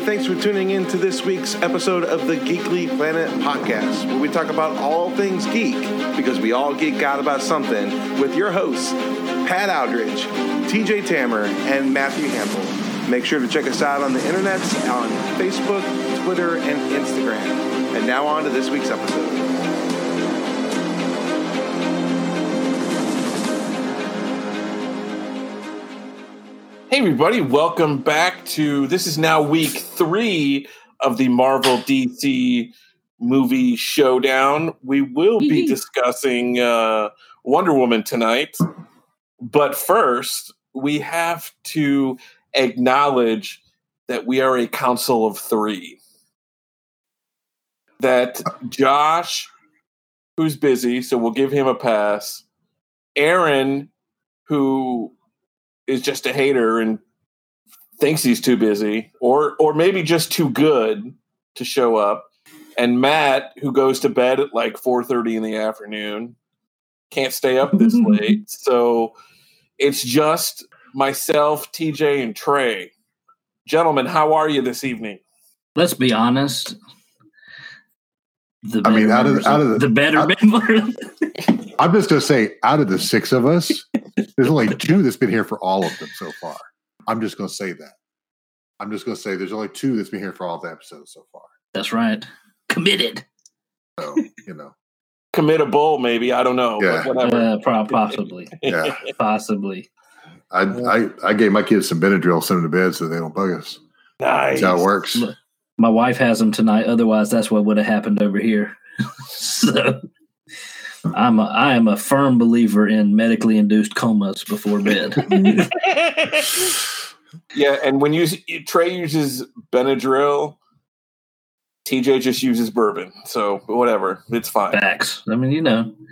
thanks for tuning in to this week's episode of the Geekly Planet podcast, where we talk about all things geek, because we all geek out about something, with your hosts, Pat Aldridge, TJ Tammer, and Matthew Hampel. Make sure to check us out on the internet, on Facebook, Twitter, and Instagram. And now on to this week's episode. Hey, everybody, welcome back to this is now week three of the Marvel DC movie showdown. We will be discussing uh, Wonder Woman tonight, but first, we have to acknowledge that we are a council of three. That Josh, who's busy, so we'll give him a pass, Aaron, who is just a hater and thinks he's too busy or or maybe just too good to show up. And Matt who goes to bed at like 4:30 in the afternoon can't stay up this late. So it's just myself TJ and Trey. Gentlemen how are you this evening? Let's be honest. The I mean, out of out of the, the better out. I'm just gonna say, out of the six of us, there's only two that's been here for all of them so far. I'm just going to say that. I'm just going to say there's only two that's been here for all the episodes so far. That's right. Committed. So, you know. Committable, maybe. I don't know. Yeah. Uh, possibly. yeah. Possibly. I, I, I gave my kids some Benadryl, sent them to bed so they don't bug us. Nice. That's how it works. My wife has them tonight. Otherwise, that's what would have happened over here. so I'm a, I am a firm believer in medically induced comas before bed. yeah, and when you Trey uses Benadryl, TJ just uses bourbon. So whatever, it's fine. Facts. I mean, you know.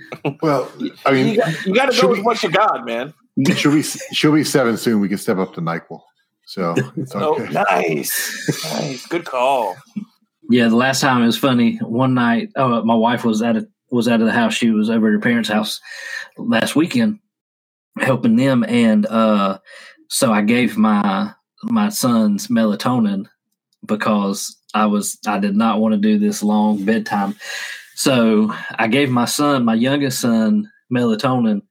Well, I mean, you got, to go with what you got, man. She'll be she'll be seven soon. We can step up to Nyquil. So it's oh, okay. Oh, nice, nice, good call. Yeah, the last time it was funny. One night, oh, my wife was at a was out of the house. She was over at her parents' house last weekend helping them, and uh, so I gave my my son's melatonin because I was I did not want to do this long bedtime. So I gave my son, my youngest son, melatonin,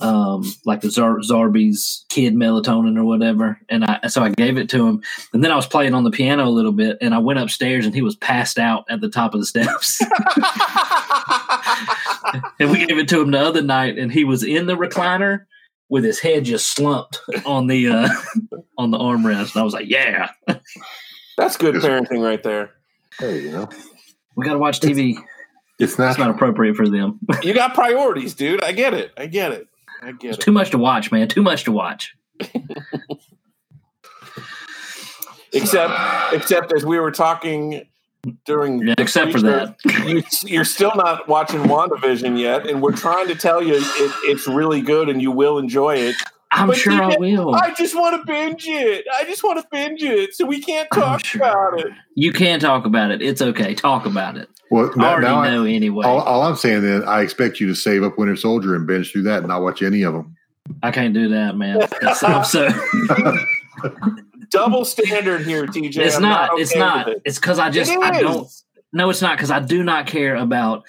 um, like the Zar- Zarbee's kid melatonin or whatever. And I, so I gave it to him. And then I was playing on the piano a little bit and I went upstairs and he was passed out at the top of the steps. and we gave it to him the other night and he was in the recliner with his head just slumped on the, uh, on the armrest. And I was like, yeah. That's good parenting right there. Hey, you know, we got to watch TV. It's not, it's not appropriate for them. you got priorities, dude. I get it. I get it. I get it's it. Too much to watch, man. Too much to watch. except, except as we were talking during, yeah, except for that, you, are still not watching WandaVision yet, and we're trying to tell you it, it's really good and you will enjoy it. I'm but sure I will. I just want to binge it. I just want to binge it. So we can't talk sure. about it. You can talk about it. It's okay. Talk about it. Well, I already now know I, anyway. All, all, I'm saying is, I expect you to save up Winter Soldier and binge through that and not watch any of them. I can't do that, man. That's, so. Double standard here, TJ. It's not. not okay it's not. It. It's because I just I don't. No, it's not because I do not care about.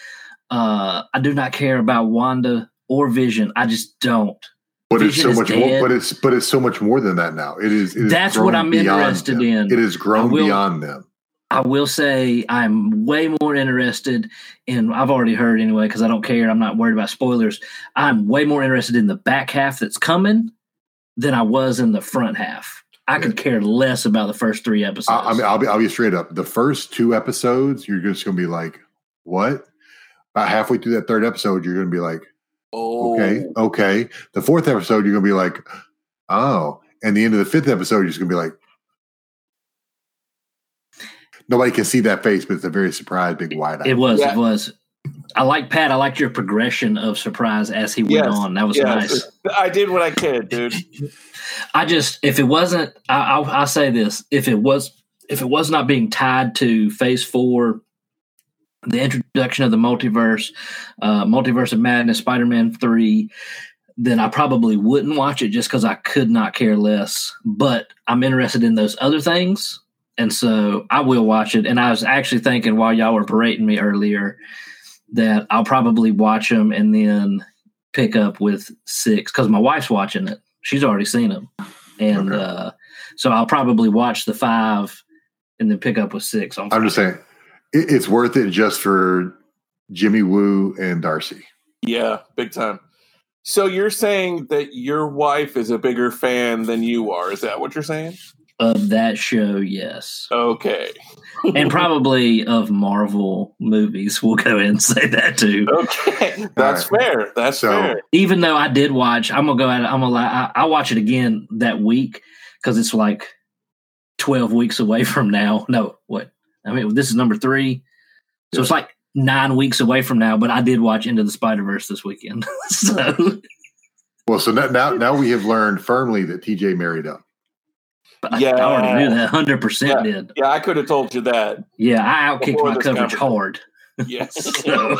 uh I do not care about Wanda or Vision. I just don't. But Vision it's so much dead. more. But it's but it's so much more than that now. It is. It That's what I'm interested them. in. It has grown will, beyond them. I will say I'm way more interested in. I've already heard anyway because I don't care. I'm not worried about spoilers. I'm way more interested in the back half that's coming than I was in the front half. I could care less about the first three episodes. I, I mean, I'll be I'll be straight up. The first two episodes, you're just going to be like, "What?" About halfway through that third episode, you're going to be like, "Oh, okay, okay." The fourth episode, you're going to be like, "Oh," and the end of the fifth episode, you're just going to be like, nobody can see that face, but it's a very surprised, big wide eye. It was. Yeah. It was. I like Pat. I liked your progression of surprise as he went yes. on. That was yes. nice. I did what I could, dude. I just, if it wasn't, I, I, I say this: if it was, if it was not being tied to Phase Four, the introduction of the multiverse, uh, Multiverse of Madness, Spider Man Three, then I probably wouldn't watch it just because I could not care less. But I'm interested in those other things and so I will watch it. And I was actually thinking while y'all were berating me earlier that I'll probably watch them and then pick up with six because my wife's watching it. She's already seen them, and Okay. uh, so I'll probably watch the five and then pick up with six. I'm just saying, it, it's worth it just for Jimmy Woo and Darcy. Yeah, big time. So you're saying that your wife is a bigger fan than you are? Is that what you're saying? of that show, yes, Okay. and probably of Marvel movies. We'll go ahead and say that too. Okay, that's All fair. That's So- fair. even though I did watch, I'm gonna go at it. I'm gonna lie, I, I'll watch it again that week because it's like 12 weeks away from now. No, what? I mean, this is number three, so it's like nine weeks away from now. But I did watch Into the Spider Verse this weekend, so Well, so now, now now we have learned firmly that TJ married up. but Yeah. I already knew that. Hundred percent did. Yeah, I could have told you that. Yeah, I outkicked my this coverage hard. Yes. So-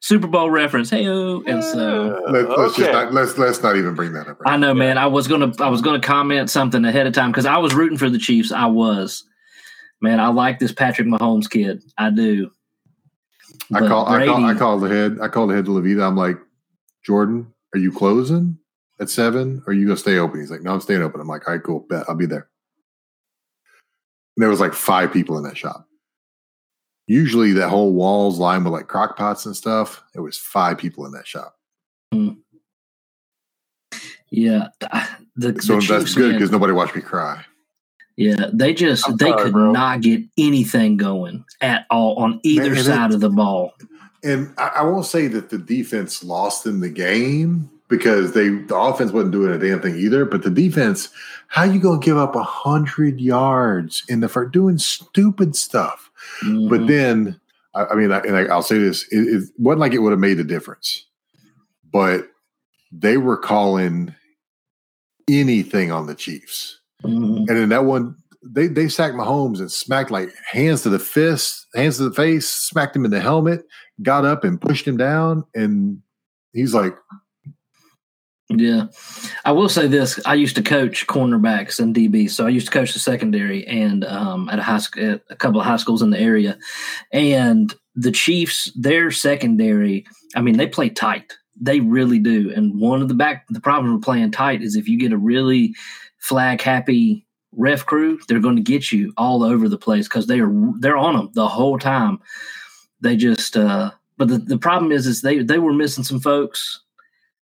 Super Bowl reference, hey and so. Uh, Let, let's okay. just not, let's let's not even bring that up. Right I know, man. I was gonna, I was gonna comment something ahead of time because I was rooting for the Chiefs. I was, man. I like this Patrick Mahomes kid. I do. I call, I call I Brady- called ahead. I called ahead to Levita. I'm like, Jordan, are you closing at seven? Or are you gonna stay open? He's like, No, I'm staying open. I'm like, all right, cool, bet I'll be there. And there was like five people in that shop. Usually that whole walls lined with like crock pots and stuff. There was five people in that shop. Hmm. Yeah, the, So the that's Chiefs, good because nobody watched me cry. Yeah, they just I'm they sorry, could bro. not get anything going at all on either and it- side of the ball. And I, I won't say that the defense lost in the game because they the offense wasn't doing a damn thing either. But the defense, how you gonna give up a hundred yards in the first doing stupid stuff? But Mhm. then, I, I mean, I, and I, I'll say this: it, it wasn't like it would have made a difference, but they were calling anything on the Chiefs. Mhm. And in that one, they they sacked Mahomes and smacked like hands to the fist, hands to the face, smacked him in the helmet, got up and pushed him down, and he's like, Yeah, I will say this: I used to coach cornerbacks and DB, so I used to coach the secondary and um, at a high school, at a couple of high schools in the area. And the Chiefs, their secondary, I mean, they play tight. They really do. And one of the back, the problem with playing tight is if you get a really flag happy ref crew, they're going to get you all over the place because they are they're on them the whole time. They just, uh, but the, the problem is, is they they were missing some folks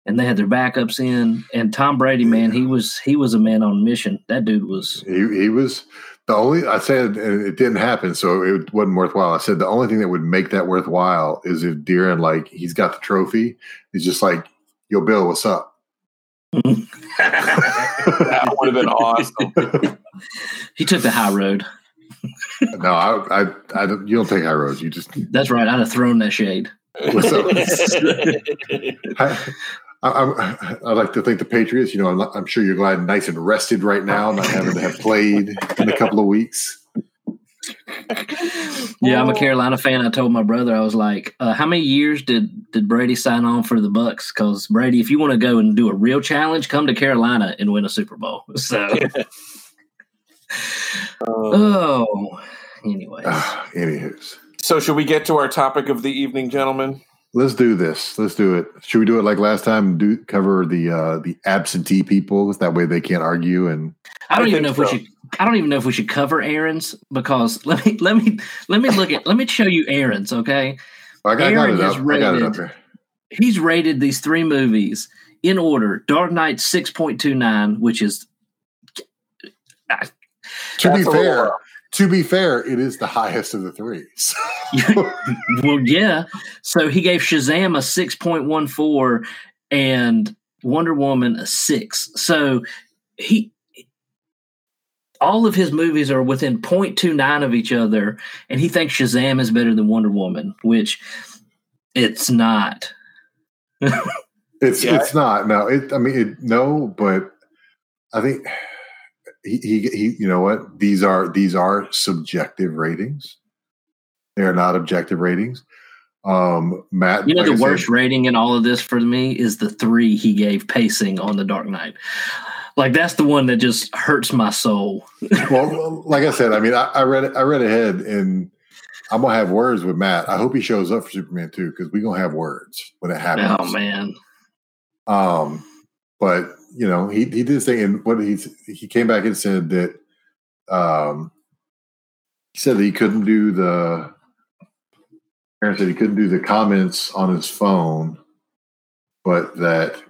and they had their backups in. And Tom Brady, man, he was he was a man on mission. That dude was. he he was the only. I said and it didn't happen, so it wasn't worthwhile. I said the only thing that would make that worthwhile is if Deeren like he's got the trophy. He's just like, yo, Bill, what's up? That would have been awesome. He took the high road. no, I, I, I you don't take high roads. You just That's right. I'd have thrown that shade. What's up? I, I, I like to think the Patriots. You know, I'm, I'm sure you're glad, nice and rested right now, not having to have played in a couple of weeks. Yeah, I'm a Carolina fan. I told my brother, I was like, uh, "How many years did did Brady sign on for the Bucs? Because Brady, if you want to go and do a real challenge, come to Carolina and win a Super Bowl." So, oh, anyways, Ah, Anywho's, so, should we get to our topic of the evening, gentlemen? Let's do this. Let's do it. Should we do it like last time? Do cover the uh, the absentee people that way they can't argue and I don't I even think know if so. we should. I don't even know if we should cover Aaron's because let me let me let me look at let me show you Aaron's. Okay, I got, I got it has up. I got it up rated- there. he's rated these three movies in order: Dark Knight six point two nine, which is To That's be a little fair, low. To be fair, it is the highest of the three. So, well, yeah. So he gave Shazam a six point one four and Wonder Woman a six. So he all of his movies are within 0.29 of each other, and he thinks Shazam is better than Wonder Woman, which it's not. It's Yeah. it's not no. It I mean it no, but I think he, he he you know what these are these are subjective ratings. They are not objective ratings. Um, Matt, You know, like the I said- worst rating in all of this for me is the three he gave pacing on The Dark Knight. Like that's the one that just hurts my soul. well, like I said, I mean, I, I read. I read ahead, and I'm gonna have words with Matt. I hope he shows up for Superman too, because we're gonna have words when it happens. Oh man. Um, but you know, he he did say, and what he he came back and said that, um, he said that he couldn't do the. Aaron said he couldn't do the comments on his phone, but that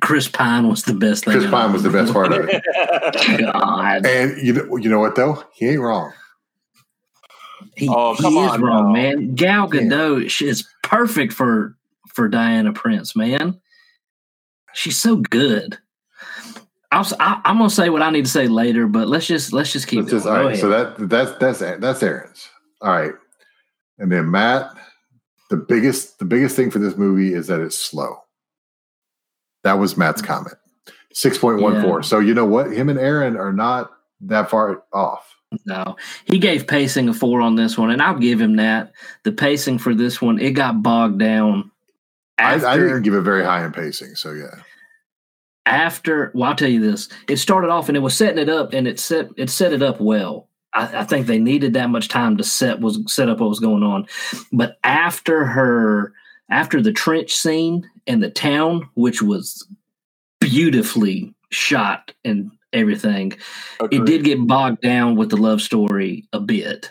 Chris Pine was the best thing. Chris Pine was the best part of it. God. And you know, you know what though? He ain't wrong. He, Oh, he come is on wrong, now. man. Gal Gadot she is perfect for for Diana Prince, man. She's so good. I'll, I, am gonna say what I need to say later, but let's just let's just keep just, going. all so ahead. that that's that's that's Aaron's. All right, and then Matt. The biggest the biggest thing for this movie is that it's slow. That was Matt's mm. comment. Six point one four. So you know what? Him and Aaron are not that far off. No, he gave pacing a four on this one, and I'll give him that. The pacing for this one, it got bogged down. After, I, I didn't give it very high in pacing. So yeah, after well, I'll tell you this: it started off and it was setting it up, and it set it set it up well. I, I think they needed that much time to set was set up what was going on, but after her after the trench scene and the town, which was beautifully shot and everything, it did get bogged down with the love story a bit.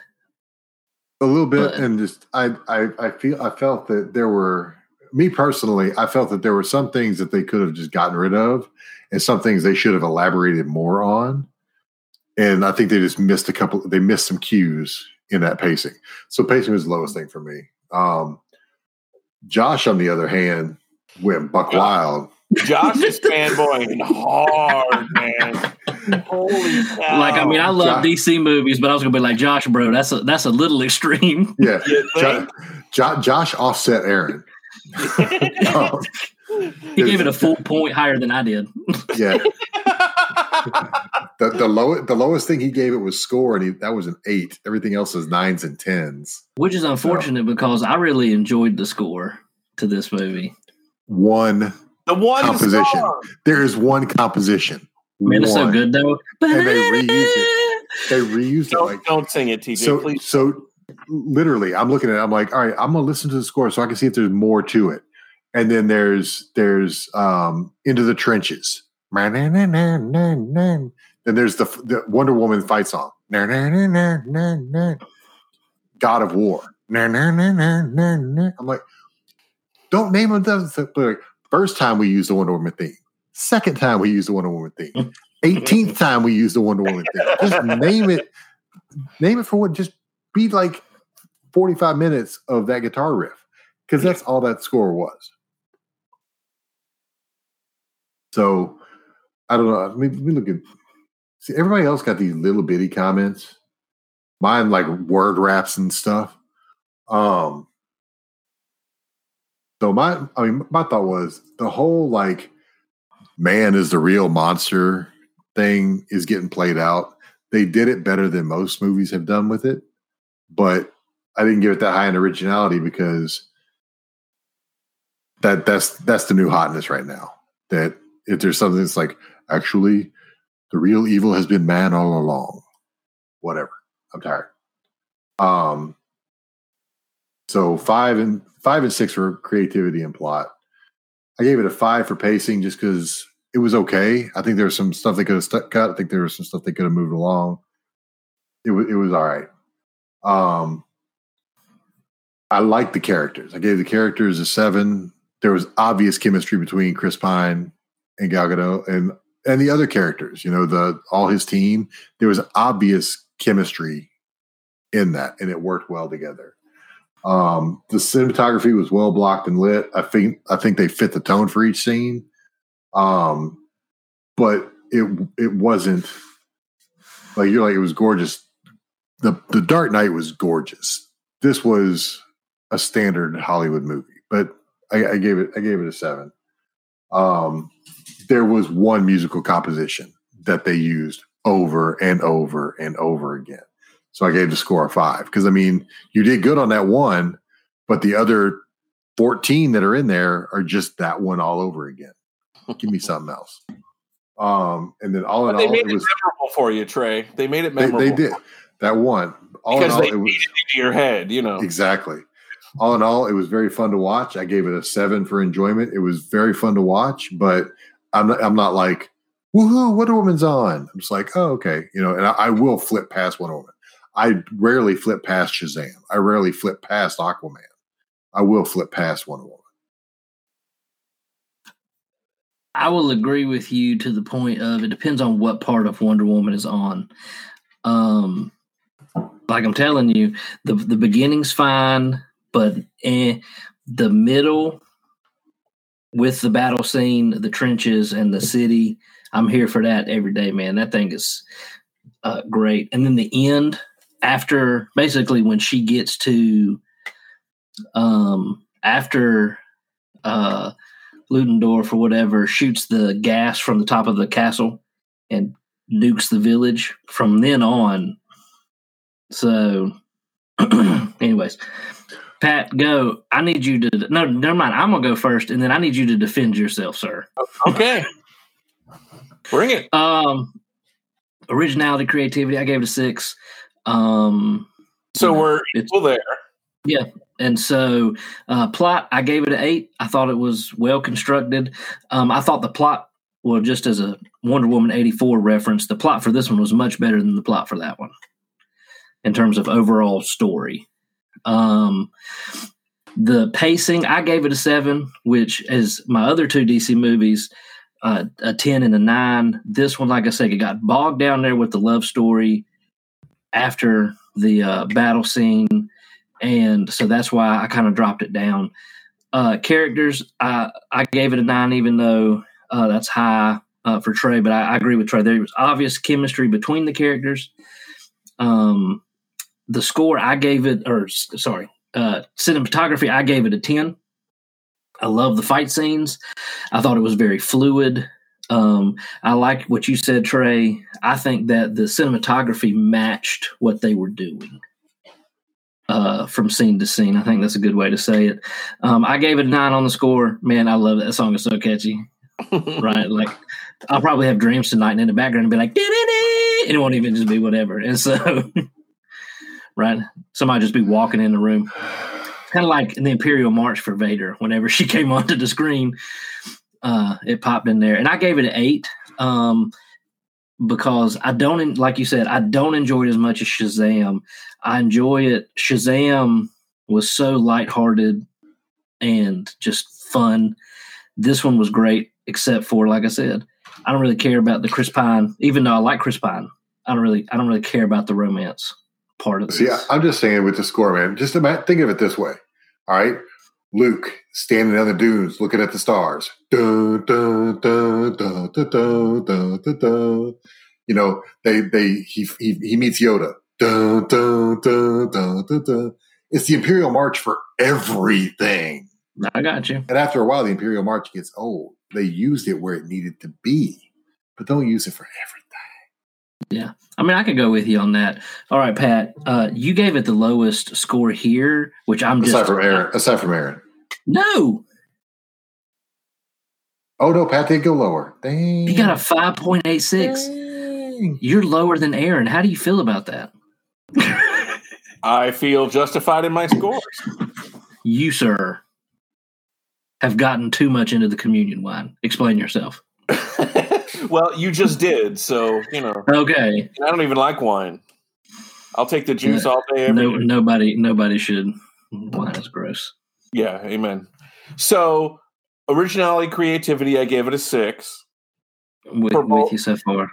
a little bit, But- and just I I I feel I felt that there were me personally. I felt that there were some things that they could have just gotten rid of, and some things they should have elaborated more on. And I think they just missed a couple. They missed some cues in that pacing. So pacing was the lowest thing for me. Um, Josh, on the other hand, went buck wild. Josh is fanboying hard, man. Holy cow! Like I mean, I love Josh- DC movies, but I was gonna be like Josh, bro. That's a that's a little extreme. Yeah, You Jo- think? Jo- Josh offset Aaron. He gave it a full point higher than I did. yeah, the the low the lowest thing he gave it was score, and he, that was an eight. Everything else is nines and tens. Which is unfortunate because I really enjoyed the score to this movie. One, the one Composition. song. there is one composition. Man, it's so good though. And they reused it. They reused it Don't, like don't sing it, TJ. so. please. So literally, I'm looking at. it, I'm like, all right, I'm gonna listen to the score so I can see if there's more to it. And then there's there's um into the trenches. Then there's the the Wonder Woman fight song. God of War. I'm like, don't name them. like, First time we used the Wonder Woman theme. Second time we used the Wonder Woman theme. 18th time we used the Wonder Woman theme. Just name it. Name it for what? Just be like 45 minutes of that guitar riff because that's all that score was. So I don't know. Let me, let me look at. See, everybody else got these little bitty comments. Mine like word wraps and stuff. Um. So my, I mean, my thought was the whole like, man is the real monster thing is getting played out. They did it better than most movies have done with it, but I didn't give it that high in originality because that that's that's the new hotness right now. That if there's something that's like actually the real evil has been man all along. Whatever. I'm tired. Um so five and five and six for creativity and plot. I gave it a five for pacing just because it was okay. I think there was some stuff they could have stuck cut. I think there was some stuff they could have moved along. It was it was all right. Um I liked the characters. I gave the characters a seven. There was obvious chemistry between Chris Pine and Gal Gadot and and the other characters. You know, the all his team. There was obvious chemistry in that, and it worked well together. Um, the cinematography was well blocked and lit. I think I think they fit the tone for each scene. Um, but it it wasn't like you're like it was gorgeous. The the Dark Knight was gorgeous. This was a standard Hollywood movie, but I, I gave it I gave it a seven. Um, there was one musical composition that they used over and over and over again. So I gave the score a five because I mean you did good on that one, but the other 14 that are in there are just that one all over again. Give me something else. Um, and then all in But they all, made it was memorable for you, Trey. They made it they, memorable. they did that one. All because in all, they it was beat it into your head. You know. exactly. All in all, it was very fun to watch. I gave it a seven for enjoyment. It was very fun to watch, but I'm not, I'm not like woohoo, Wonder Woman's on. I'm just like, oh okay, you know. And I, I will flip past Wonder Woman. I rarely flip past Shazam. I rarely flip past Aquaman. I will flip past Wonder Woman. I will agree with you to the point of it depends on what part of Wonder Woman is on. Um, like I'm telling you, the the beginning's fine, but eh, the middle with the battle scene, the trenches, and the city, I'm here for that every day, man. That thing is uh, great. And then the end, after basically when she gets to, um, after uh, Ludendorff or whatever shoots the gas from the top of the castle and nukes the village from then on. So, anyways, Pat, go. I need you to no, never mind. I'm gonna go first, and then I need you to defend yourself, sir. Okay. Bring it. Um, originality, creativity. I gave it a six. Um, So Yeah, we're it's- equal there. Yeah, and so, uh, plot, I gave it an eight. I thought it was well constructed. Um, I thought the plot, well, just as a Wonder Woman 84 reference, the plot for this one was much better than the plot for that one in terms of overall story. Um, the pacing, I gave it a seven, which is my other two DC movies, uh, a 10 and a nine. This one, like I said, it got bogged down there with the love story after the uh, battle scene and so that's why I kind of dropped it down. Uh, characters, I I gave it a nine, even though uh, that's high uh, for Trey. But I, I agree with Trey. There was obvious chemistry between the characters. Um, the score, I gave it, or sorry, uh, cinematography, I gave it a ten. I love the fight scenes. I thought it was very fluid. Um, I like what you said, Trey. I think that the cinematography matched what they were doing uh, from scene to scene. I think that's a good way to say it. Um, I gave it a nine on the score. Man, I love it. That song is so catchy. right? Like, I'll probably have dreams tonight and in the background and be like, and it won't even just be whatever. And so, right? Somebody just be walking in the room. Kind of like in the Imperial March for Vader. Whenever she came onto the screen, uh, it popped in there. And I gave it an eight. Um, because I don't, like you said, I don't enjoy it as much as Shazam. I enjoy it. Shazam was so lighthearted and just fun. This one was great, except for, like I said, I don't really care about the Chris Pine, even though I like Chris Pine. I don't really, I don't really care about the romance part of See, this. I'm just saying with the score, man. Just ima- think of it this way. All right, Luke standing on the dunes, looking at the stars. Dun, dun, dun, dun, dun, dun, dun, dun, dun. You know, they they he he, he meets Yoda. Dun, dun, dun, dun, dun, dun. It's the Imperial March for everything. I got you. And after a while, the Imperial March gets old. They used it where it needed to be, but don't use it for everything. I mean, I could go with you on that. All right, Pat, uh, you gave it the lowest score here, which I'm just Aside from Aaron, aside from Aaron. No, Oh no, Pat did go lower. Dang. you got a five point eight six. Dang. You're lower than Aaron. How do you feel about that? I feel justified in my scores. You, sir, have gotten too much into the communion wine. Explain yourself. Well, you just did, so you know. Okay. I don't even like wine. I'll take the juice uh, all day. Every No, day. nobody, nobody should. Wine is gross. Yeah, amen. So, originality, creativity, I gave it a six. With, with you so far.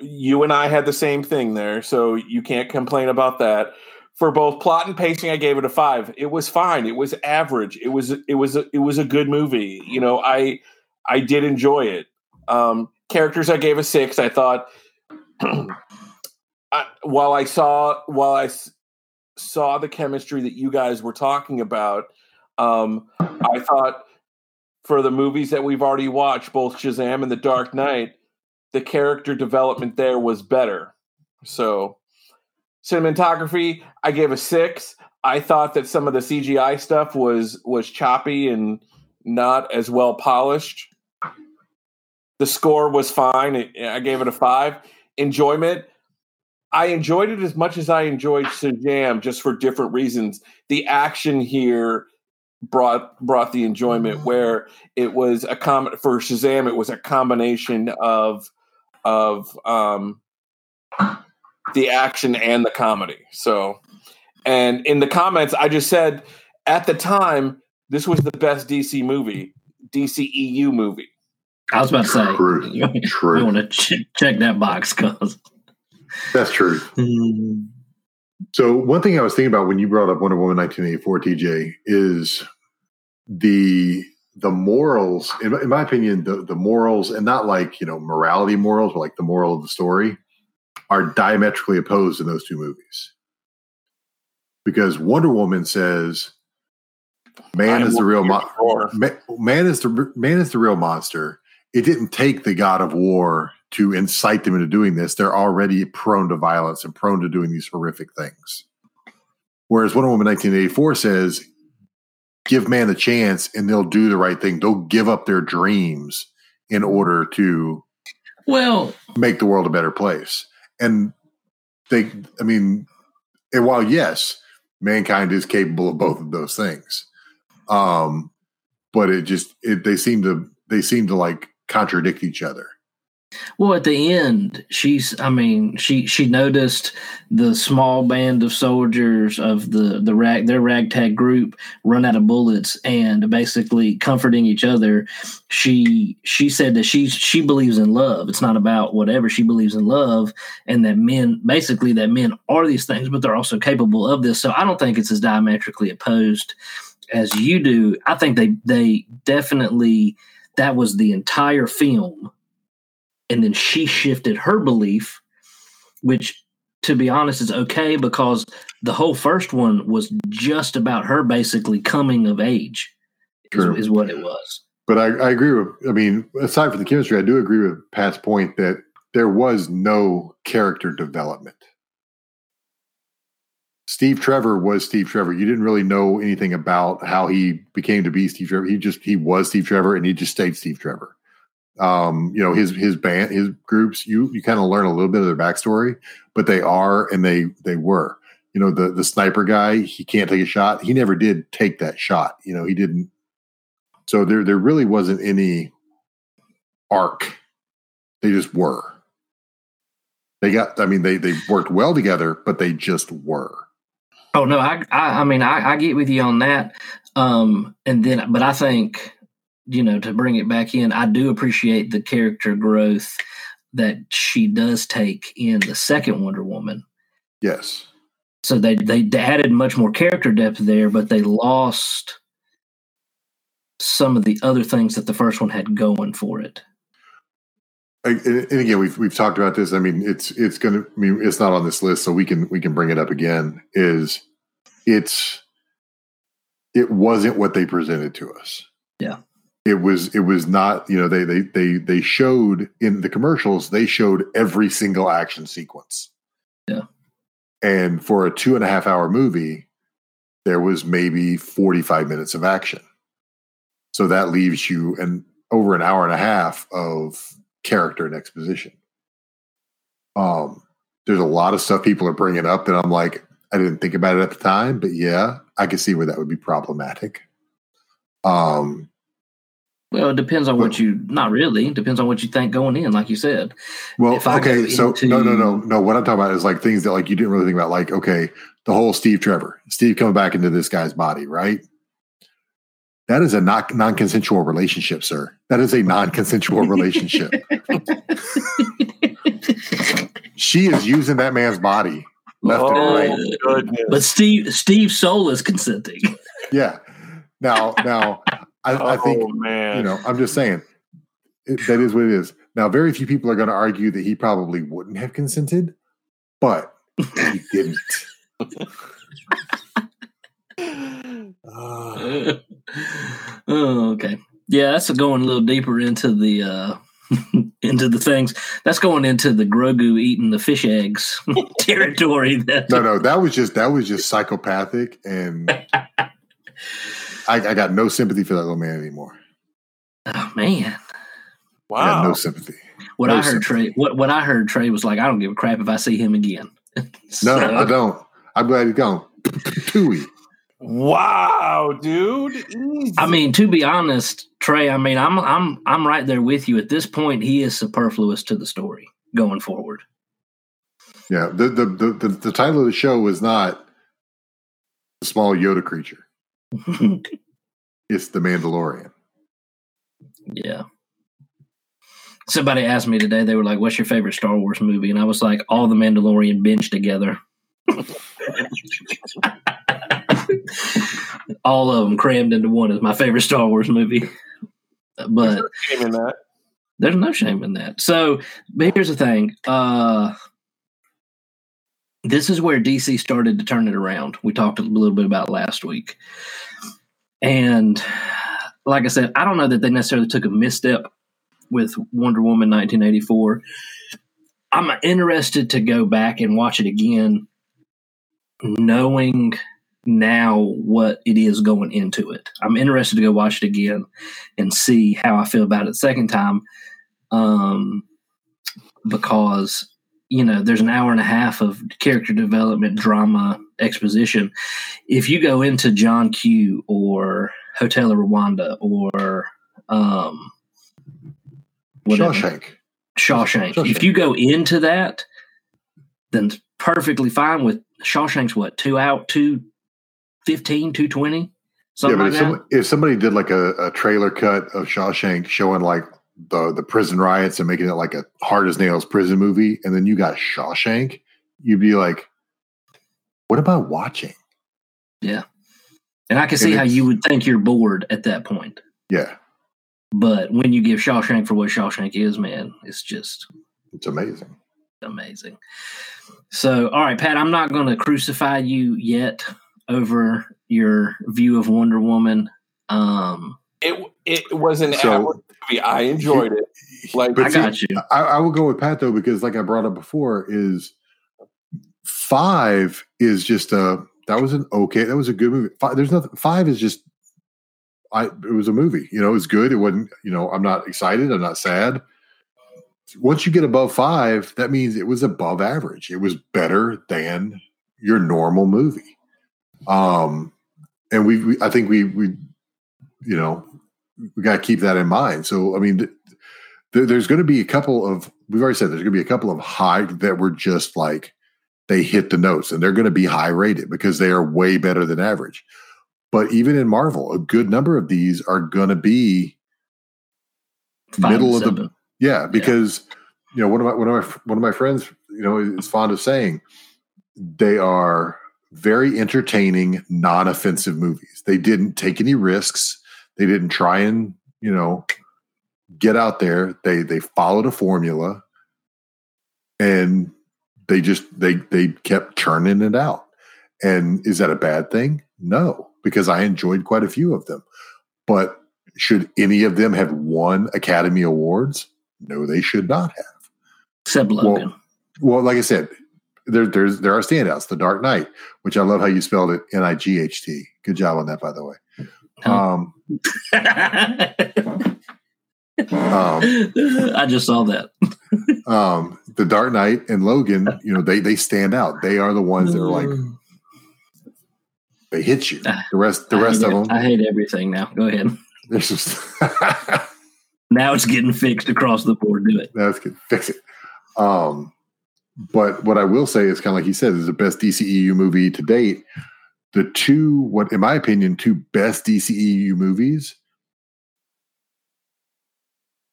You and I had the same thing there, so you can't complain about that. For both plot and pacing, I gave it a five. It was fine. It was average. It was it was a, it was a good movie. You know, I I did enjoy it. Um, characters, I gave a six. I thought I, while I saw while I s- saw the chemistry that you guys were talking about, um, I thought for the movies that we've already watched, both Shazam and The Dark Knight, the character development there was better. So, cinematography, I gave a six. I thought that some of the CGI stuff was was choppy and not as well polished. The score was fine. I gave it a five. Enjoyment. I enjoyed it as much as I enjoyed Shazam, just for different reasons. The action here brought brought the enjoyment where it was a com for Shazam. It was a combination of of um, the action and the comedy. So, and in the comments, I just said at the time this was the best DC movie, DC EU movie. I was about to say, True. you True. want to ch- check that box because That's true. So one thing I was thinking about when you brought up Wonder Woman 1984, TJ, is the the morals. In, my- in my opinion, the the morals, and not like you know morality morals, but like the moral of the story, are diametrically opposed in those two movies. Because Wonder Woman says, "Man I is the real mo- your Ma- man is the man is the real monster. It didn't take the god of war to incite them into doing this. They're already prone to violence and prone to doing these horrific things. Whereas Wonder Woman 1984 says, give man a chance and they'll do the right thing. They'll give up their dreams in order to well, make the world a better place. And they, I mean, and while yes, mankind is capable of both of those things, um, but it just it, they seem to they seem to like contradict each other. Well, at the end, she's. I mean, she she noticed the small band of soldiers of the the rag their ragtag group run out of bullets, and basically comforting each other. She she said that she she believes in love. It's not about whatever she believes in love, and that men basically that men are these things, but they're also capable of this. So I don't think it's as diametrically opposed as you do. I think they they definitely that was the entire film and then she shifted her belief which to be honest is okay because the whole first one was just about her basically coming of age is, is what it was But I, I agree with. I mean, aside from the chemistry, I do agree with Pat's point that there was no character development. Steve Trevor was Steve Trevor. You didn't really know anything about how he became to be Steve Trevor. He just he was Steve Trevor, and he just stayed Steve Trevor. Um, you know his his band, his groups. You you kind of learn a little bit of their backstory, but they are and they they were. You know the the sniper guy. He can't take a shot. He never did take that shot. You know he didn't. So there there really wasn't any arc. They just were. They got. I mean, they they worked well together, but they just were. Oh no i i, I mean I, I get with you on that. Um and then but i think you know to bring it back in i do appreciate the character growth that she does take in the second wonder woman. Yes. so they they added much more character depth there but they lost some of the other things that the first one had going for it And and again, we've we've talked about this. I mean, it's it's going to. I mean, it's not on this list, so we can we can bring it up again. Is it's it wasn't what they presented to us. Yeah. It was it was not. You know, they they they they showed in the commercials. They showed every single action sequence. Yeah. And for a two and a half hour movie, there was maybe forty five minutes of action. So that leaves you an over an hour and a half of character and exposition. Um, there's a lot of stuff people are bringing up that I'm like, I didn't think about it at the time, but yeah, I can see where that would be problematic. Um, well it depends on what you not really it depends on what you think going in like you said well, If I okay, so into- no, no, no, no. What I'm talking about is like things that like you didn't really think about, like okay, the whole Steve Trevor, Steve coming back into this guy's body, right? That is a not non-consensual relationship, sir. That is a non-consensual relationship. she is using that man's body left and Oh, right. goodness. but steve steve soul is consenting Yeah. Now, now, I, I oh, think oh man, you know. I'm just saying it, that is what it is. Now, very few people are going to argue that he probably wouldn't have consented, but he didn't. Uh, oh, okay. Yeah, that's going a little deeper into the uh into the things. That's going into the Grogu eating the fish eggs territory. That no, no, that was just that was just psychopathic, and I, I got no sympathy for that little man anymore. oh man, I had Wow. no sympathy. What No I heard Trey, what what I heard Trey was like, I don't give a crap if I see him again. No, I don't. I'm glad he's gone. Tui. Wow, dude. Easy. I mean, to be honest, Trey, I mean, I'm I'm I'm right there with you. At this point, he is superfluous to the story going forward. Yeah, the, the the the the title of the show was not the small Yoda creature. It's the Mandalorian. yeah. Somebody asked me today, they were like, What's your favorite Star Wars movie? And I was like, All the Mandalorian binged together. All of them crammed into one is my favorite Star Wars movie. But in that. There's no shame in that. So, but here's the thing. Uh this is where DC started to turn it around. We talked a little bit about last week. And like I said, I don't know that they necessarily took a misstep with Wonder Woman 1984. I'm interested to go back and watch it again, knowing now what it is going into it. I'm interested to go watch it again and see how I feel about it second time. Um, because you know, there's an hour and a half of character development, drama, exposition. If you go into John Q or Hotel Rwanda or um, whatever, Shawshank. Shawshank. Shawshank. If you go into that, then it's perfectly fine with Shawshank's what, two out, two fifteen, two twenty? Yeah, Something but like if, some, if somebody did like a, a trailer cut of Shawshank showing like the the prison riots and making it like a hard as nails prison movie, and then you got Shawshank, you'd be like, "What about watching?" Yeah. And I can see and how you would think you're bored at that point. Yeah, But when you give Shawshank for what Shawshank is, man, it's just it's amazing. amazing. So, all right, Pat, I'm not going to crucify you yet over your view of Wonder Woman. Um, It it was an So- hour movie. I enjoyed it. Like But I see, got you. I, I will go with Pat though because, like I brought up before, is five is just a that was an okay that was a good movie. Five, there's nothing. Five is just I. It was a movie. You know, it was good. It wasn't. You know, I'm not excited. I'm not sad. Once you get above five, that means it was above average. It was better than your normal movie. Um, and we, we I think we we, you know, we got to keep that in mind. So I mean. Th- there's going to be a couple of we've already said there's going to be a couple of high that were just like they hit the notes and they're going to be high rated because they are way better than average but even in marvel a good number of these are going to be Five middle of the yeah because you know one of my one of my one of my friends you know is fond of saying they are very entertaining non-offensive movies. They didn't take any risks. They didn't try and you know get out there. They they followed a formula and they just they they kept churning it out. And is that a bad thing? No because i enjoyed quite a few of them. But should any of them have won academy awards? No they should not have. Except Logan. well like i said there there's there are standouts the dark knight which i love how you spelled it n-i-g-h-t good job on that by the way um um I just saw that. um the dark knight and logan you know they they stand out they are the ones that are like they hit you the rest the I rest of it. them I hate everything now. Go ahead. there's just Now it's getting fixed across the board. Do it. that's good fix it um but what i will say is kind of like he said is the best dceu movie to date the two what in my opinion two best dceu movies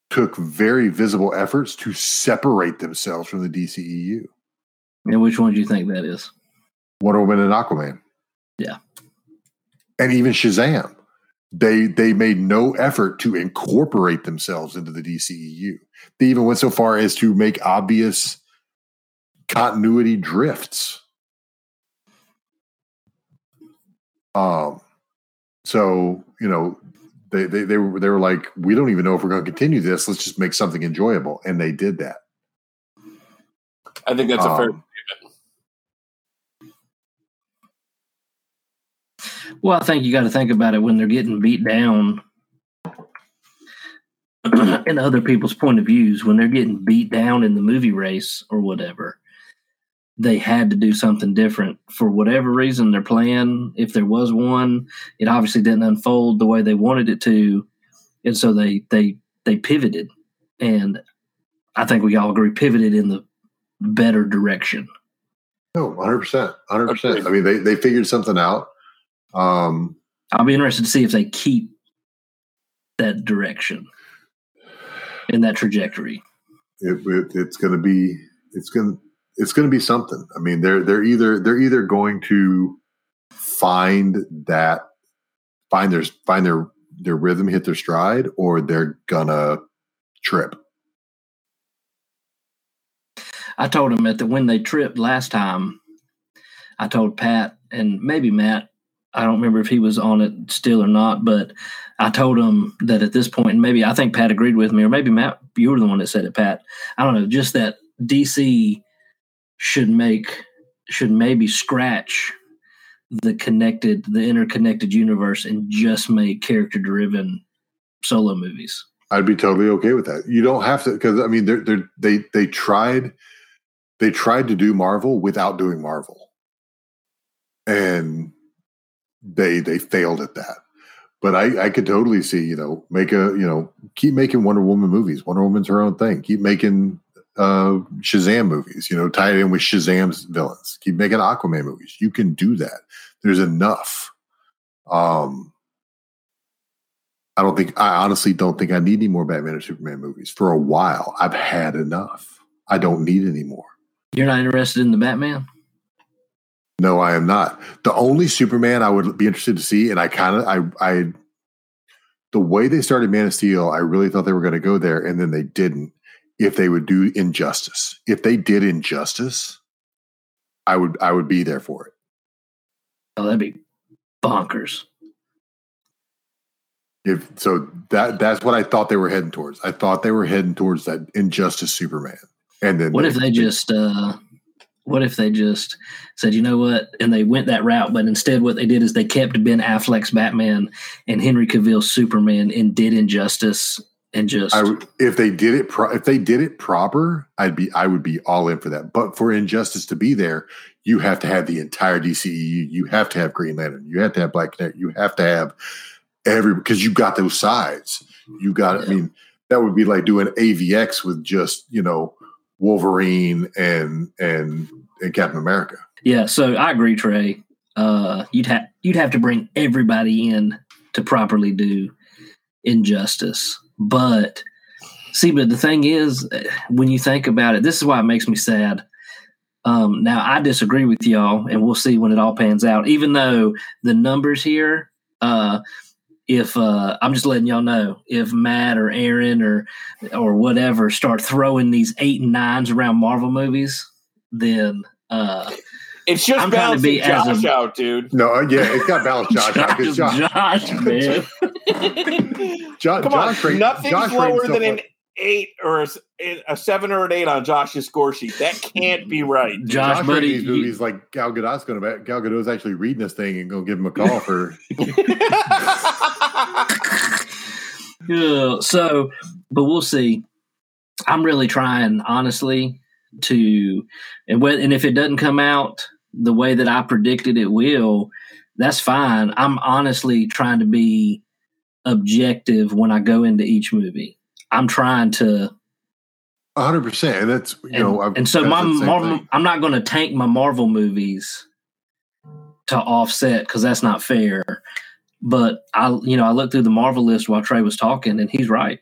took very visible efforts to separate themselves from the dceu And which one do you think that is? Wonder Woman and Aquaman. Yeah. And even Shazam. They they made no effort to incorporate themselves into the DCEU. They even went so far as to make obvious continuity drifts. Um so, you know, they they they were they were like, we don't even know if we're going to continue this. Let's just make something enjoyable. And they did that. I think that's a fair. Um, Well, I think you got to think about it when they're getting beat down. in other people's point of views when they're getting beat down in the movie race or whatever they had to do something different. For whatever reason their plan if there was one it obviously didn't unfold the way they wanted it to. And so they they they pivoted. And i think we all agree pivoted in the better direction. No, hundred percent, hundred percent. I mean, they they figured something out. Um, i'll be interested to see if they keep that direction in that trajectory. It, it, it's going to be it's going it's going to be something. I mean, they're they're either they're either going to find that find their find their their rhythm, hit their stride, or they're gonna trip. I told him that when they tripped last time. I told Pat and maybe Matt. I don't remember if he was on it still or not, but I told him that at this point, and maybe I think Pat agreed with me, or maybe Matt, you were the one that said it, Pat. I don't know, just that DC should make should maybe scratch the connected, the interconnected universe, and just make character driven solo movies. I'd be totally okay with that. You don't have to because I mean, they're, they're, they they tried they tried to do Marvel without doing Marvel, and they they failed at that. But I I could totally see you know make a you know keep making Wonder Woman movies. Wonder Woman's her own thing. Keep making uh Shazam movies. You know, tie it in with Shazam's villains. Keep making Aquaman movies. You can do that. There's enough. Um, I don't think I honestly don't think I need any more Batman or Superman movies for a while. I've had enough. I don't need any more. You're not interested in the Batman? No, I am not. The only Superman I would be interested to see, and I kind of I I the way they started Man of Steel, I really thought they were going to go there, and then they didn't. If they would do Injustice, if they did Injustice, I would I would be there for it. Oh, that'd be bonkers. If so, that that's what I thought they were heading towards. I thought they were heading towards that Injustice Superman, and then What if they just uh what if they just said, you know what, and they went that route, but instead what they did is they kept Ben Affleck's Batman and Henry Cavill's Superman and did Injustice and just I if they did it pro- if they did it proper, I'd be I would be all in for that. But for Injustice to be there, you have to have the entire DCEU. You have to have Green Lantern. You have to have Black Canary. You have to have every because you got those sides. You got. I mean, that would be like doing AVX with just you know Wolverine and and and Captain America. Yeah, so I agree, Trey. Uh, you'd have you'd have to bring everybody in to properly do injustice. But see, but the thing is, when you think about it, this is why it makes me sad. Um, now I disagree with y'all, and we'll see when it all pans out. Even though the numbers here, uh, if uh, I'm just letting y'all know, if Matt or Aaron or or whatever start throwing these eight and nines around Marvel movies, then uh, It's just I'm trying to balancing be as Josh a-. out, dude. No, uh, yeah, it's got balanced Josh. out, 'cause Josh, Josh, man. Josh, Come on, Josh ranked- nothing's Josh lower than an eight or a seven or an eight on Josh's score sheet. That can't be right. Josh, Josh buddy, ranked these you- movies like Gal Gadot's going to Gal Gadot's actually reading this thing and going to give him a call for. Yeah, so, but we'll see. I'm really trying, honestly, to and when and if it doesn't come out the way that I predicted it will, that's fine. I'm honestly trying to be objective when I go into each movie. I'm trying to, hundred percent, and that's you and, know, I've- and so my Marvel. thing. I'm not going to tank my Marvel movies to offset because that's not fair. But I, you know, I looked through the Marvel list while Trey was talking, and he's right.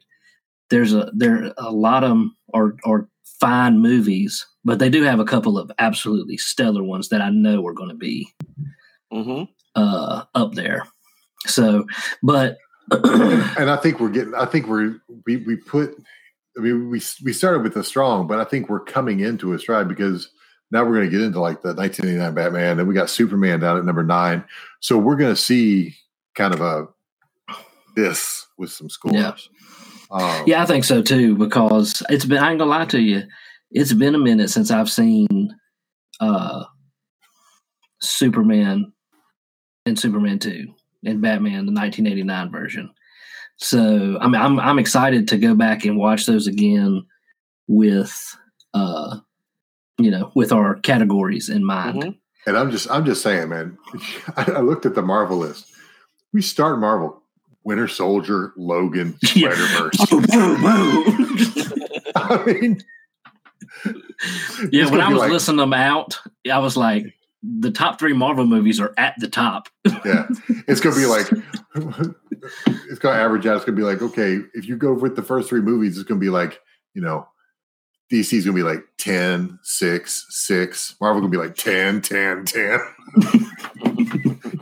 There's a there a lot of them are are fine movies, but they do have a couple of absolutely stellar ones that I know are going to be hmm uh, up there. So, but and I think we're getting. I think we're we we put. I mean, we we started with the strong, but I think we're coming into a stride because now we're going to get into like the 1989 Batman, and we got Superman down at number nine. So we're going to see kind of a this with some scores. Yeah. Um, Yeah, I think so too, because it's been, I ain't gonna lie to you, it's been a minute since I've seen uh, Superman and Superman 2 and Batman, the 1989 version. So I mean, I'm I'm excited to go back and watch those again with uh you know with our categories in mind. Mhm. And I'm just I'm just saying, man. I, I looked at the Marvel list. We start Marvel. Winter Soldier, Logan. Spider Verse. Boo. I mean, yeah, when I was like- listening them out, I was like, the top three Marvel movies are at the top. yeah, it's gonna be like it's gonna average out. It's gonna be like, okay, if you go with the first three movies, it's gonna be like, you know, DC's gonna be like 10, 6, 6. Marvel gonna be like 10, 10, 10.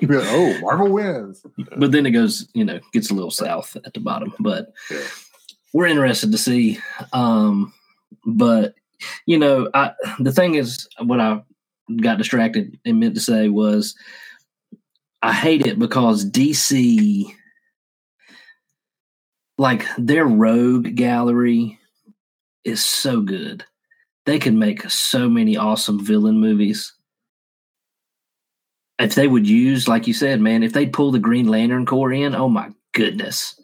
You'd be like, oh, Marvel wins. But then it goes, you know, gets a little south at the bottom. But Yeah. we're interested to see. Um, but you know, I the thing is, what I got distracted and meant to say was, I hate it because DC, like their Rogue gallery, is so good. They can make so many awesome villain movies. If they would use, like you said, man, if they'd pull the Green Lantern Corps in, oh my goodness.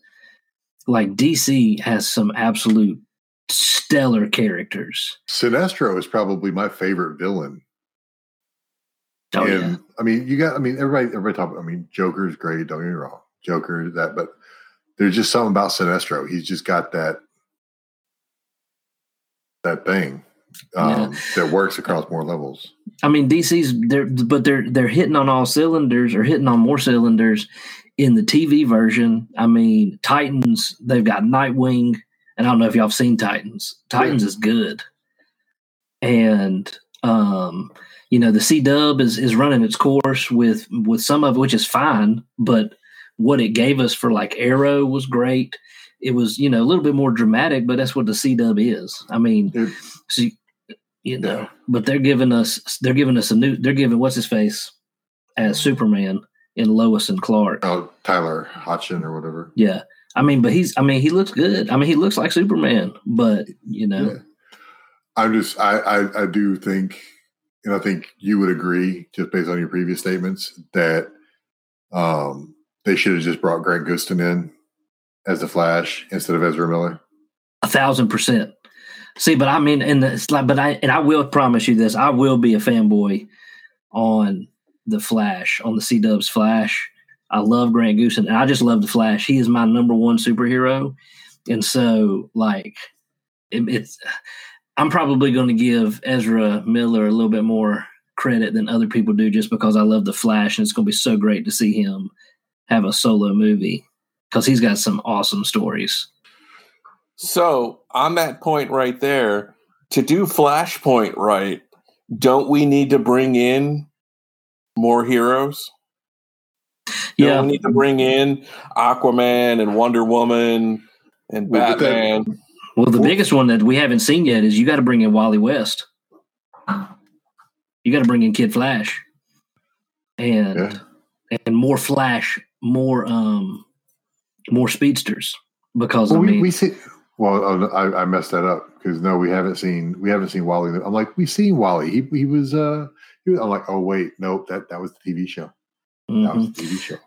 Like DC has some absolute stellar characters. Sinestro is probably my favorite villain. Oh, and yeah. I mean, you got. I mean, everybody, everybody talk. I mean, Joker's great. Don't get me wrong, Joker that, but there's just something about Sinestro. He's just got that that thing um, that works across more levels. I mean, DC's they're but they're they're hitting on all cylinders or hitting on more cylinders in the TV version. I mean, Titans they've got Nightwing, and I don't know if y'all have seen Titans. Titans is good, and um, you know the C Dub is is running its course with with some of which is fine, but what it gave us for like Arrow was great. It was you know a little bit more dramatic, but that's what the C Dub is. I mean, It- so you, you know, Yeah. but they're giving us they're giving us a new they're giving what's his face as Superman in Lois and Clark. Oh, Tyler Hodgson or whatever. Yeah. I mean, but he's I mean, he looks good. I mean, he looks like Superman, but you know, Yeah. I'm just. I, I. I do think, and I think you would agree, just based on your previous statements, that um, they should have just brought Grant Gustin in as the Flash instead of Ezra Miller. a thousand percent. See, but I mean, and it's like, but I and I will promise you this: I will be a fanboy on the Flash, on the C Dub's Flash. I love Grant Gustin, and I just love the Flash. He is my number one superhero, and so like, it, it's. I'm probably going to give Ezra Miller a little bit more credit than other people do, just because I love the Flash, and it's going to be so great to see him have a solo movie because he's got some awesome stories. So on that point right there, to do Flashpoint right, don't we need to bring in more heroes? Yeah, Don't we need to bring in Aquaman and Wonder Woman and Well, but that- Batman. Well, the biggest one that we haven't seen yet is you got to bring in Wally West. You got to bring in Kid Flash, and Yeah. and more Flash, more um, more speedsters. Because Well, I we, we see. Well, oh, I, I messed that up because no, we haven't seen we haven't seen Wally. I'm like, we've seen Wally. He he was. uh he was, I'm like, oh wait, nope that that was the TV show. That mhm. was the TV show.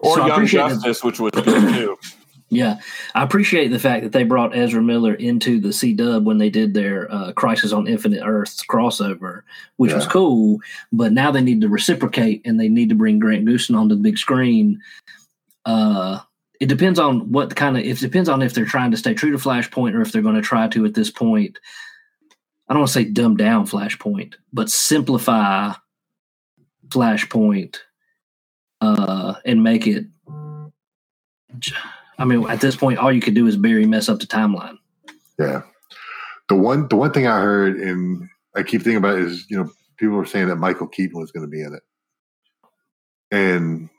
Or So I Young appreciate that- Justice, which was good too. yeah, I appreciate the fact that they brought Ezra Miller into the C Dub when they did their uh, Crisis on Infinite Earths crossover, which was cool. But now they need to reciprocate and they need to bring Grant Gustin onto the big screen. Uh, it depends on what kind of. It depends on if they're trying to stay true to Flashpoint or if they're going to try to at this point. I don't want to say dumb down Flashpoint, but simplify Flashpoint uh, and make it. I mean, at this point, all you could do is Barry mess up the timeline. Yeah. The one the one thing I heard and I keep thinking about is, you know, people were saying that Michael Keaton was going to be in it. And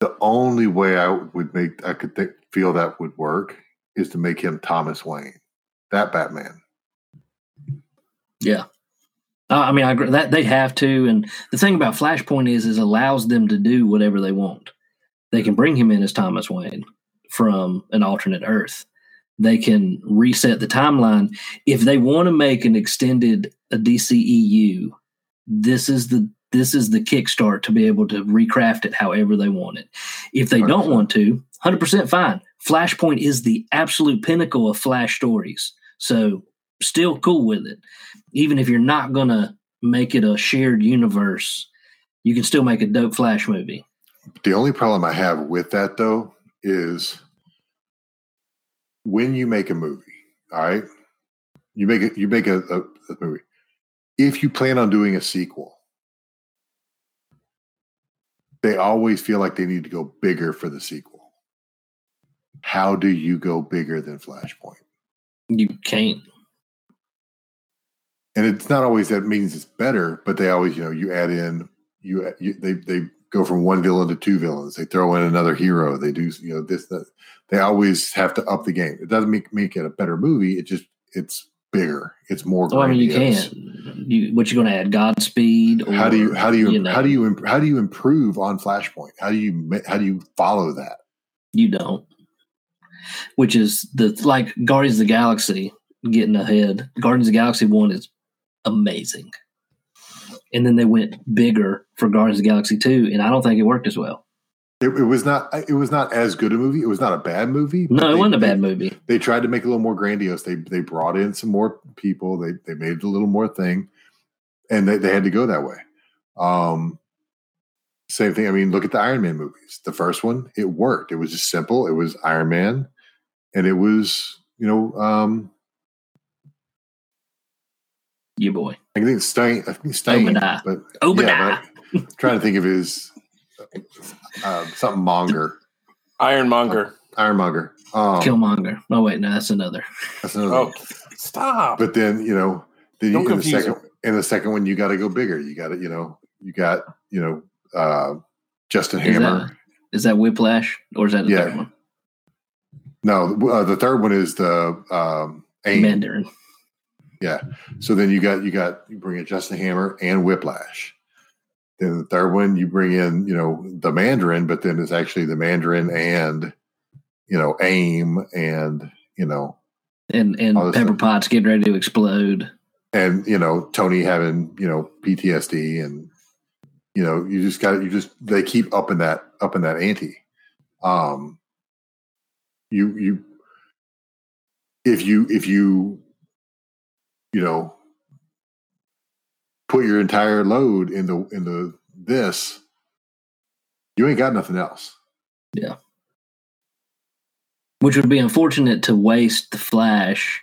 the only way I would make I could think, feel that would work is to make him Thomas Wayne. That Batman. Yeah. Uh, I mean, I agree that they have to. And the thing about Flashpoint is, is allows them to do whatever they want. They can bring him in as Thomas Wayne from an alternate Earth. They can reset the timeline if they want to make an extended a DCEU. This is the this is the kickstart to be able to recraft it however they want it. If they don't want to, 100% fine. Flashpoint is the absolute pinnacle of Flash stories. So still cool with it. Even if you're not going to make it a shared universe, you can still make a dope Flash movie. The only problem I have with that though is when you make a movie, all right, you make it, you make a, a, a movie. If you plan on doing a sequel, they always feel like they need to go bigger for the sequel. How do you go bigger than Flashpoint? You can't. and it's not always that means it's better, but they always, you know, you add in you, you they they go from one villain to two villains. They throw in another hero. They do, you know, this that. They always have to up the game. It doesn't make make it a better movie. It just it's bigger. It's more. Well, I mean, you can't. You, what you're going to add? Godspeed? Or, How do you how do you, know, how do you imp- how do you improve on Flashpoint? How do you how do you follow that? You don't. Which is the like Guardians of the Galaxy getting ahead. Guardians of the Galaxy one is amazing, and then they went bigger for Guardians of the Galaxy two, and I don't think it worked as well. It, it was not it was not as good a movie. It was not a bad movie. No, it they- wasn't a bad they- movie. they tried to make it a little more grandiose. They they brought in some more people. They they made it a little more thing, and they, they had to go that way. Um, same thing. I mean, look at the Iron Man movies. The first one, it worked. It was just simple. It was Iron Man, and it was you know um, You boy, I think Stane. I think Stane, Obadiah. but Obadiah. but I'm trying to think of his uh, something Monger, Ironmonger. Ironmonger. Um, Killmonger. Oh wait, no, that's another. that's another Oh, one. stop. but then you know then Don't you, in the confuse second in the second one you got to go bigger you got to you know you got you know uh justin Is hammer Is that Whiplash or is that the Yeah. third one? no uh, the third one is the um aim Mandarin. Yeah. So then you got you got you bring in justin hammer and whiplash then the third one you bring in you know the mandarin but then it's actually the mandarin and you know aim and you know And and Pepper stuff. Potts getting ready to explode. and you know tony having you know ptsd and you know you just got you just they keep up in that up in that ante um you you if you if you you know put your entire load into into this you ain't got nothing else Yeah. which would be unfortunate to waste the Flash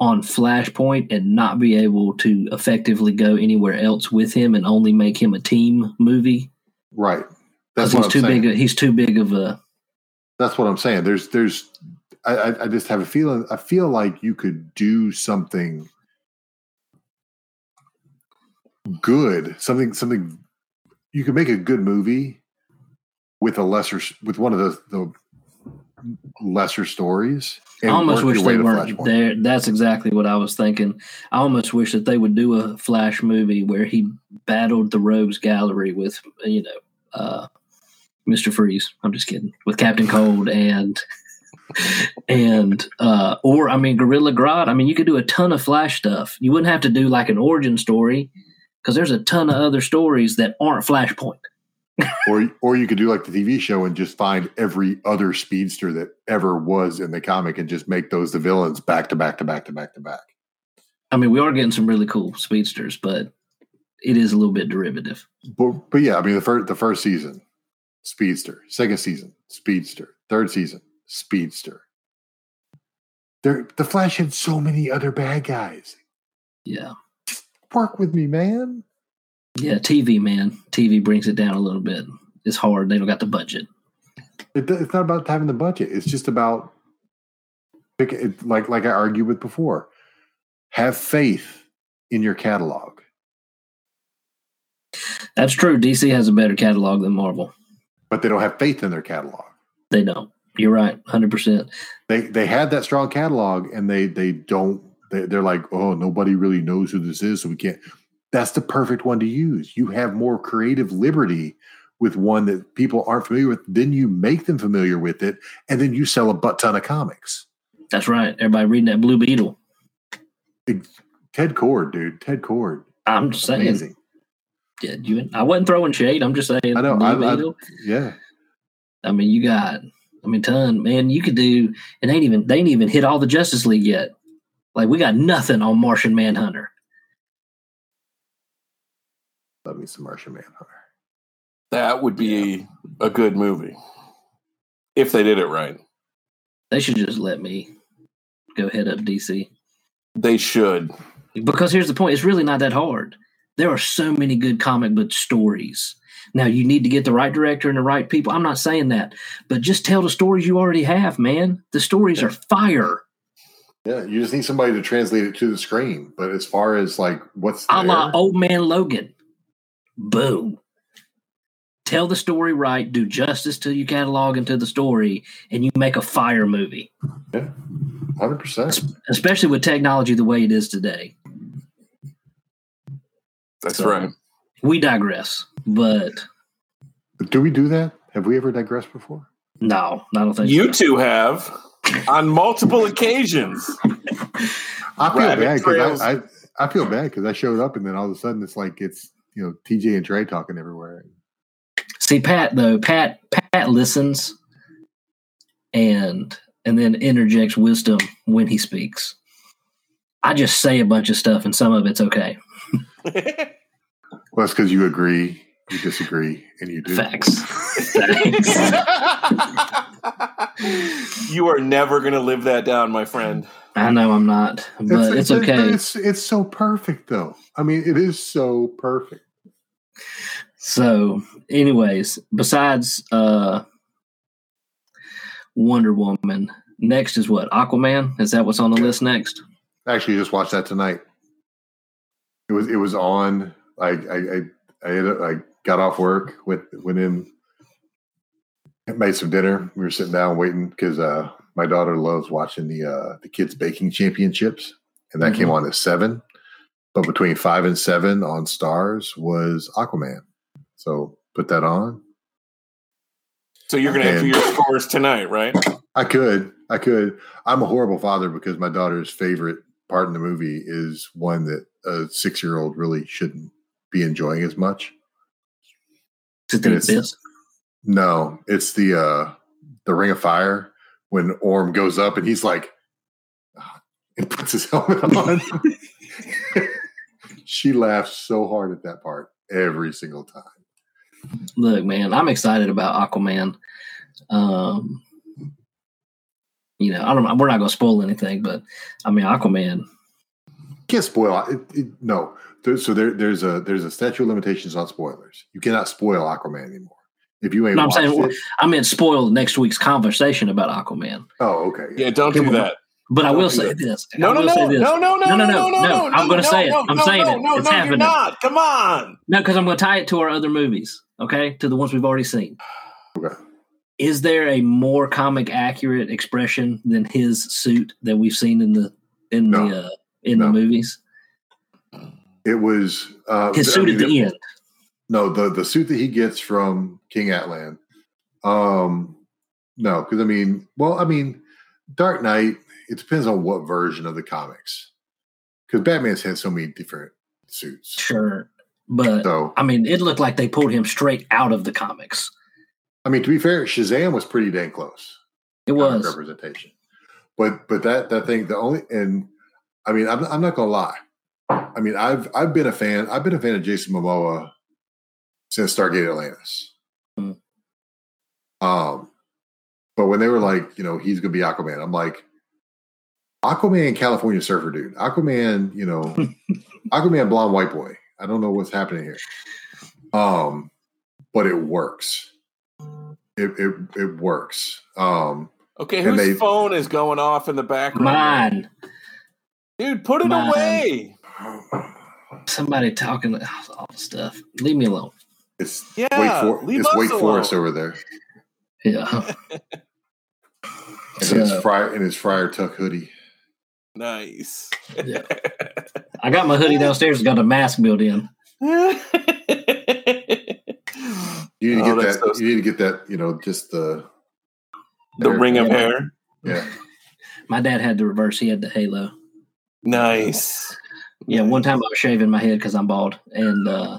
on Flashpoint and not be able to effectively go anywhere else with him and only make him a team movie. Right. that's he's what I'm too saying. big. A, he's too big of a. That's what I'm saying. There's, there's, I, I just have a feeling. I feel like you could do something good, something, something. You could make a good movie with a lesser, with one of the the lesser stories. I almost wish they weren't there. That's exactly what I was thinking. I almost wish that they would do a Flash movie where he battled the Rogues Gallery with, you know, uh, Mister Freeze. I'm just kidding. With Captain Cold and and uh, or I mean Gorilla Grodd. I mean, you could do a ton of Flash stuff. You wouldn't have to do like an origin story because there's a ton of other stories that aren't Flashpoint. or or you could do like the TV show and just find every other speedster that ever was in the comic and just make those the villains back to back to back to back to back. I mean, we are getting some really cool speedsters, but it is a little bit derivative. But but yeah, I mean the first the first season, speedster. Second season, speedster. Third season, speedster. There, the Flash had so many other bad guys. Yeah. Work with me, man. Yeah, TV man, TV brings it down a little bit. It's hard. They don't got the budget. It, it's not about having the budget. It's just about it, like like I argued with before. Have faith in your catalog. That's true. DC has a better catalog than Marvel. but they don't have faith in their catalog. They don't. You're right, hundred percent. They they had that strong catalog, and they they don't. They, they're like, oh, nobody really knows who this is, so we can't. That's the perfect one to use. You have more creative liberty with one that people aren't familiar with. Then you make them familiar with it, and then you sell a butt ton of comics. That's right. Everybody reading that Blue Beetle. Ted Kord, dude, Ted Kord, I'm just saying. amazing. Yeah, you, I wasn't throwing shade. I'm just saying. I know. Blue I, I, yeah. I mean, you got. I mean, ton man. You could do, and they ain't even they ain't even hit all the Justice League yet. Like we got nothing on Martian Manhunter. Love me some Martian Manhunter. That would be a good movie if they did it right. They should just let me go head up DC. They should. Because here's the point: it's really not that hard. There are so many good comic book stories. Now you need to get the right director and the right people. I'm not saying that, but just tell the stories you already have, man. The stories are fire. Yeah, you just need somebody to translate it to the screen. But as far as like what's A la there, Old Man Logan. Boom. Tell the story right, do justice to your catalog and to the story, and you make a fire movie. yeah, hundred percent. Especially with technology the way it is today. That's So- right. We digress, but Do we do that? Have we ever digressed before? no, I don't think You so. two have on multiple occasions. I feel Rabbit bad because I, I I feel bad because I showed up and then all of a sudden it's like it's you know TJ and Trey talking everywhere. See, Pat though, Pat Pat listens and and then interjects wisdom when he speaks. I just say a bunch of stuff and some of it's okay. Well, that's because you agree, you disagree, and you do. Facts. Facts. you are never going to live that down, my friend. I know I'm not, but it's, okay. It's, it's so perfect though. I mean, it is so perfect. So, anyways, besides uh Wonder Woman, next is what? Aquaman? Is that what's on the list next? I actually just watched that tonight. It was it was on. I I I I, had, I got off work, went went in, made some dinner. We were sitting down waiting because uh, my daughter loves watching the uh, the kids baking championships, and that came on at seven. But between five and seven on Stars was Aquaman. So put that on. So you're going to enter your scores tonight, right? I could. I could. I'm a horrible father because my daughter's favorite part in the movie is one that a six year old really shouldn't be enjoying as much. To think it's- this. No, it's the uh the Ring of Fire when Orm goes up and he's like and puts his helmet on. she laughs so hard at that part every single time. Look, man, I'm excited about Aquaman. Um, you know, I don't. We're not going to spoil anything, but I mean, Aquaman. Can't spoil it, it, no. There, so there, there's a there's a statute of limitations on spoilers. You cannot spoil Aquaman anymore. If you ain't No, I'm watched saying- it, I meant spoil next week's conversation about Aquaman. oh okay. Yeah, don't do that. But I will say this. No, no, no, no, no, no, no, No, no, no, no, no. I'm gonna say it. I'm saying it. It's happening. you're not. Come on. No, because I'm going to tie it to our other movies. Okay, to the ones we've already seen. Okay. Is there a more comic accurate expression than his suit that we've seen in the in No. the uh, in No. the movies? It was uh, His I mean, at the it- end. No, the the suit that he gets from King Atlan. Um, no, because I mean, well, I mean, Dark Knight. It depends on what version of the comics. Because Batman's had so many different suits. Sure, but So I mean, it looked like they pulled him straight out of the comics. I mean, to be fair, Shazam was pretty dang close. It was. representation. But but that that thing the only and I mean I'm I'm not gonna lie. I mean I've I've been a fan I've been a fan of Jason Momoa since Stargate Atlantis. Hmm. Um, but when they were like, you know, he's gonna be Aquaman, I'm like, Aquaman, California Surfer dude, Aquaman, you know, Aquaman, blonde white boy. I don't know what's happening here. Um, but it works. It it it works. Um, Okay, whose they- phone is going off in the background? Mine. Dude, put it Mine. away. Somebody talking all the stuff. Leave me alone. It's Yeah, Wake, For- leave it's us Wake alone. Forest over there, Yeah. and his So, friar and his Friar Tuck hoodie. Nice. Yeah. I got my hoodie downstairs. It's got a mask built in. You need to Oh, get that's that. so- you need to get that. You know, just the the hair- ring of hair. Yeah, My dad had the reverse. He had the halo. Nice. Yeah, one time I was shaving my head because I'm bald, and uh,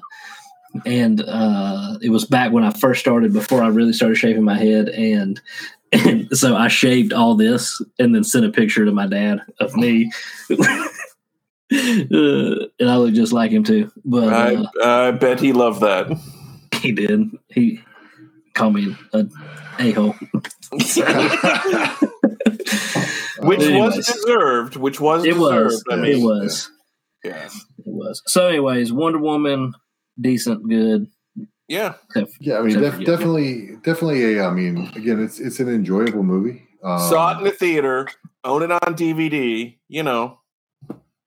and uh, it was back when I first started before I really started shaving my head, and and so I shaved all this and then sent a picture to my dad of me. Uh, and I look just like him too, but I, uh, I bet he loved that. he did. He called me a a hole. Which was deserved. Which was It deserved. was. I It mean, was. Yeah. It was. So, anyways, Wonder Woman, decent, good. Yeah. Yeah, I mean, Except def- definitely, definitely a. I mean, again, it's it's an enjoyable movie. Um, Saw it in the theater, own it on DVD, you know.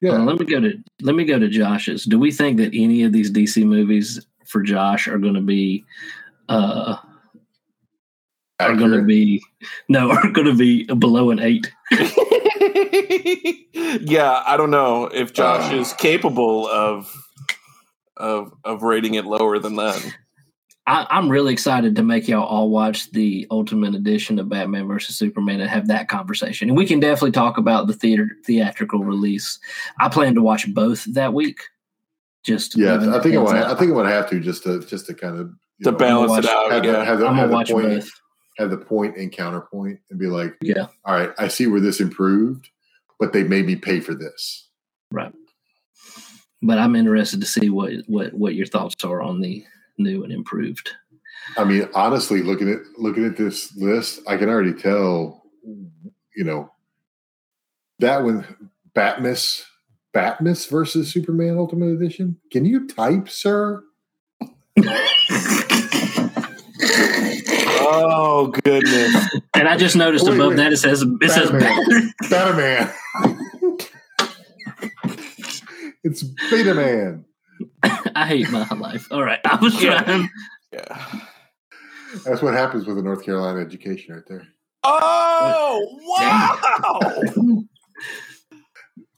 yeah, Uh, let me go to let me go to Josh's. Do we think that any of these DC movies for Josh are going to be uh are going to be no are going to be below an eight? yeah, I don't know if Josh Uh. is capable of of of rating it lower than that. I, I'm really excited to make y'all all watch the Ultimate Edition of Batman versus Superman and have that conversation. And we can definitely talk about the theater theatrical release. I plan to watch both that week. Just Yeah, I think I heads want. up. I think I would have to just to just to kind of To know, balance watch- it out, have the, yeah. have the, I'm have gonna the watch both. Have the point and counterpoint, and be like, Yeah, all right, I see where this improved, but they made me pay for this. right. But I'm interested to see what what what your thoughts are on the new and improved. I mean, honestly, looking at looking at this list, I can already tell, you know, that one, Batmas, Batmas versus Superman Ultimate Edition. Can you type, sir? Oh goodness. And I just noticed Wait, above wait. that it says it says Batman. Batman. it's Beta Man. I hate my life. All right, I was trying. Yeah. That's what happens with a North Carolina education, right there. Oh wow!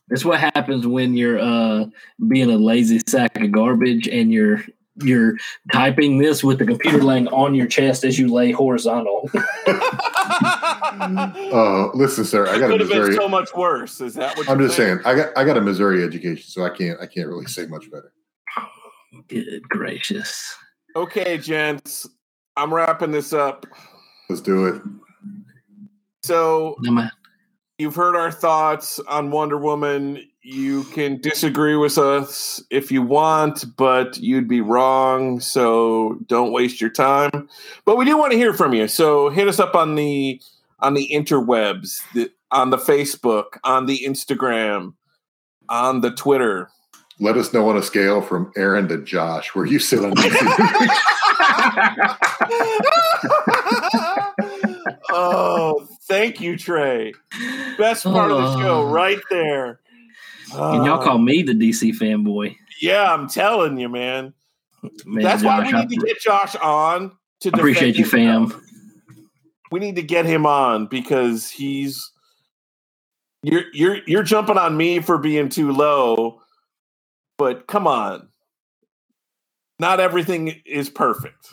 That's what happens when you're uh, being a lazy sack of garbage and you're you're typing this with the computer laying on your chest as you lay horizontal. Uh, listen, sir, I got a Could been Missouri. so much worse. Is that what I'm you're just saying, I got I got a Missouri education, so I can't I can't really say much better. Good gracious. Okay, gents, I'm wrapping this up. Let's do it. So Am I- you've heard our thoughts on Wonder Woman. You can disagree with us if you want, but you'd be wrong. So don't waste your time. But we do want to hear from you. So hit us up on the on the interwebs, the, on the Facebook, on the Instagram, on the Twitter. Let us know on a scale from Aaron to Josh where you sit on this. oh, thank you, Trey. Best part of the show, Oh. right there. And y'all Oh, call me the DC fanboy. Yeah, I'm telling you, man. Man, That's why we need to get Josh on. To appreciate you, fam. We need to get him on because he's you're you're you're jumping on me for being too low, but come on. Not everything is perfect.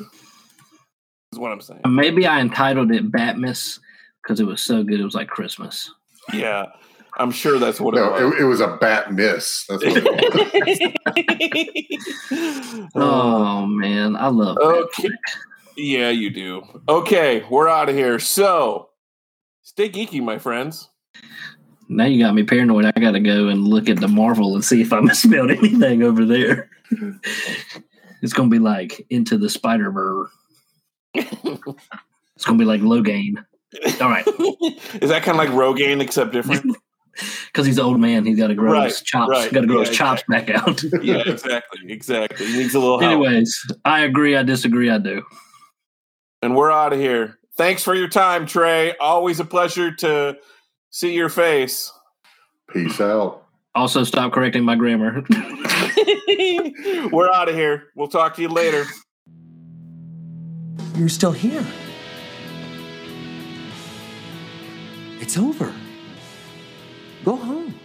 Is what I'm saying. Maybe I entitled it Batmas because it was so good. It was like Christmas. Yeah. I'm sure that's what no, it was. it, it was a bat miss. That's what it was. Oh man, I love Okay. Batfleck. Yeah, you do. Okay, we're out of here. So, stay geeky, my friends. Now you got me paranoid. I got to go and look at the Marvel and see if I misspelled anything over there. it's gonna be like into the Spider Verse. It's gonna be like Logain. All right, Is that kind of like Rogaine except different? because he's an old man. He's got to grow Right, his chops. right. Got to grow Yeah, his chops back out. yeah, exactly, exactly. He needs a little help. Anyways, I agree. I disagree. I do. And we're out of here. Thanks for your time, Trey. Always a pleasure to see your face. Peace out. Also, stop correcting my grammar. we're out of here. We'll talk to you later. You're still here. It's over. Go home.